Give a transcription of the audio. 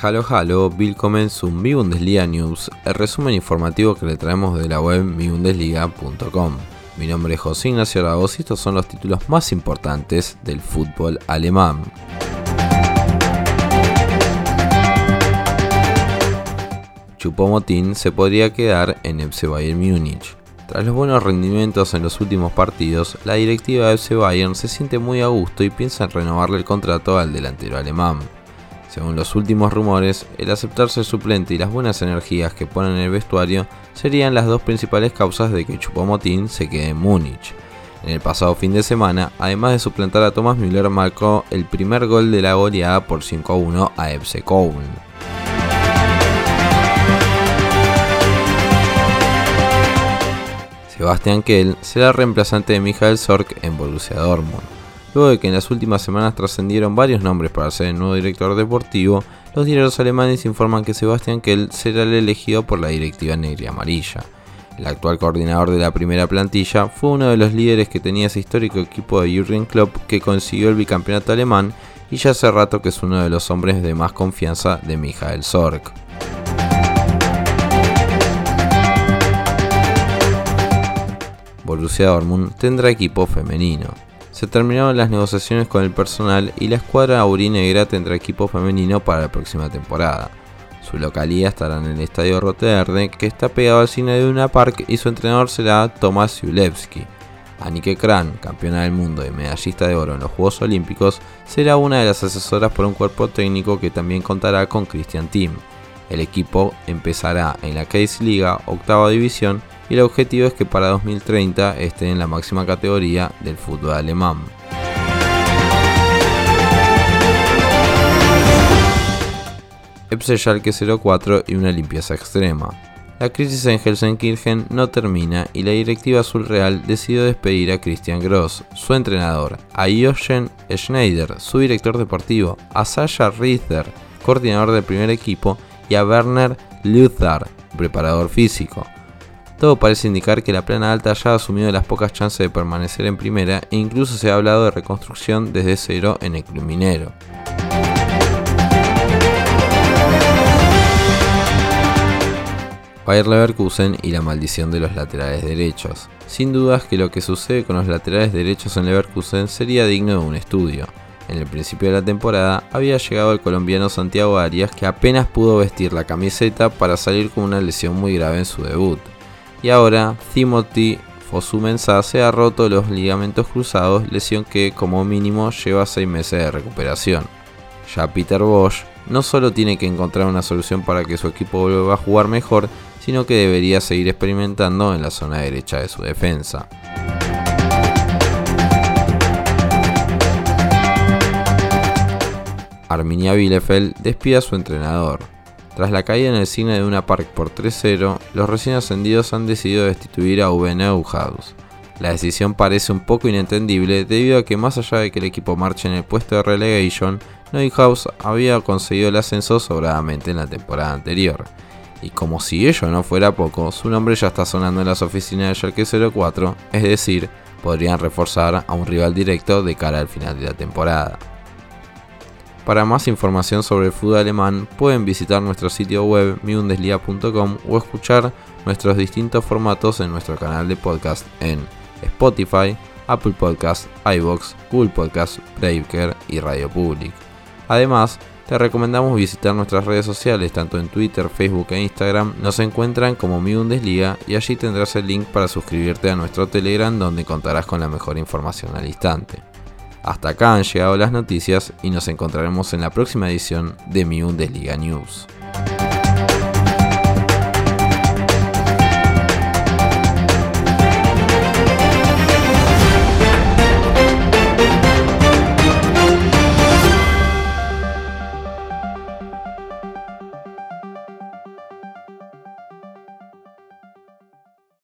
Halo Halo, willkommen zum Mi Bundesliga News, el resumen informativo que le traemos de la web mibundesliga.com. Mi nombre es José Ignacio Aragos y estos son los títulos más importantes del fútbol alemán. Chupomotín se podría quedar en FC Bayern Múnich. Tras los buenos rendimientos en los últimos partidos, la directiva de FC Bayern se siente muy a gusto y piensa en renovarle el contrato al delantero alemán. Según los últimos rumores, el aceptarse suplente y las buenas energías que pone en el vestuario serían las dos principales causas de que Chupomotín se quede en Múnich. En el pasado fin de semana, además de suplantar a Thomas Müller, marcó el primer gol de la goleada por 5 a 1 a FC Köln. Sebastian Kell será reemplazante de Michael Sork en Borussia Dortmund. Luego de que en las últimas semanas trascendieron varios nombres para ser el nuevo director deportivo, los diarios alemanes informan que Sebastian Kell será el elegido por la directiva negra y amarilla. El actual coordinador de la primera plantilla fue uno de los líderes que tenía ese histórico equipo de Jürgen Klopp que consiguió el bicampeonato alemán y ya hace rato que es uno de los hombres de más confianza de Michael Sorg. Borussia Dortmund tendrá equipo femenino se terminaron las negociaciones con el personal y la escuadra aurinegra tendrá equipo femenino para la próxima temporada. Su localidad estará en el Estadio Roterdam, que está pegado al cine de una Park, y su entrenador será Tomás Julewski. Anike Kran, campeona del mundo y medallista de oro en los Juegos Olímpicos, será una de las asesoras por un cuerpo técnico que también contará con Christian Team. El equipo empezará en la Case Liga, octava división, y el objetivo es que para 2030 esté en la máxima categoría del fútbol alemán. Schalke 04 y una limpieza extrema. La crisis en Helsenkirchen no termina y la directiva azul real decidió despedir a Christian Gross, su entrenador, a Jochen Schneider, su director deportivo, a Sascha Ritter, coordinador del primer equipo, y a Werner Luther, preparador físico. Todo parece indicar que la plana alta ya ha asumido las pocas chances de permanecer en primera e incluso se ha hablado de reconstrucción desde cero en el club minero. Bayer Leverkusen y la maldición de los laterales derechos. Sin dudas que lo que sucede con los laterales derechos en Leverkusen sería digno de un estudio. En el principio de la temporada había llegado el colombiano Santiago Arias que apenas pudo vestir la camiseta para salir con una lesión muy grave en su debut y ahora Timothy Fosumensa se ha roto los ligamentos cruzados, lesión que como mínimo lleva 6 meses de recuperación. Ya Peter Bosch no solo tiene que encontrar una solución para que su equipo vuelva a jugar mejor, sino que debería seguir experimentando en la zona derecha de su defensa. Arminia Bielefeld despide a su entrenador. Tras la caída en el cine de una Park por 3-0, los recién ascendidos han decidido destituir a Uwe Neuhaus. La decisión parece un poco inentendible debido a que más allá de que el equipo marche en el puesto de relegation, Neuhaus había conseguido el ascenso sobradamente en la temporada anterior. Y como si ello no fuera poco, su nombre ya está sonando en las oficinas de Schalke 04, es decir, podrían reforzar a un rival directo de cara al final de la temporada. Para más información sobre el fútbol alemán pueden visitar nuestro sitio web miundesliga.com o escuchar nuestros distintos formatos en nuestro canal de podcast en Spotify, Apple Podcast, iBox, Google Podcast, Breaker y Radio Public. Además, te recomendamos visitar nuestras redes sociales, tanto en Twitter, Facebook e Instagram, nos encuentran como Mi Bundesliga y allí tendrás el link para suscribirte a nuestro Telegram donde contarás con la mejor información al instante. Hasta acá han llegado las noticias y nos encontraremos en la próxima edición de Mi Bundesliga News.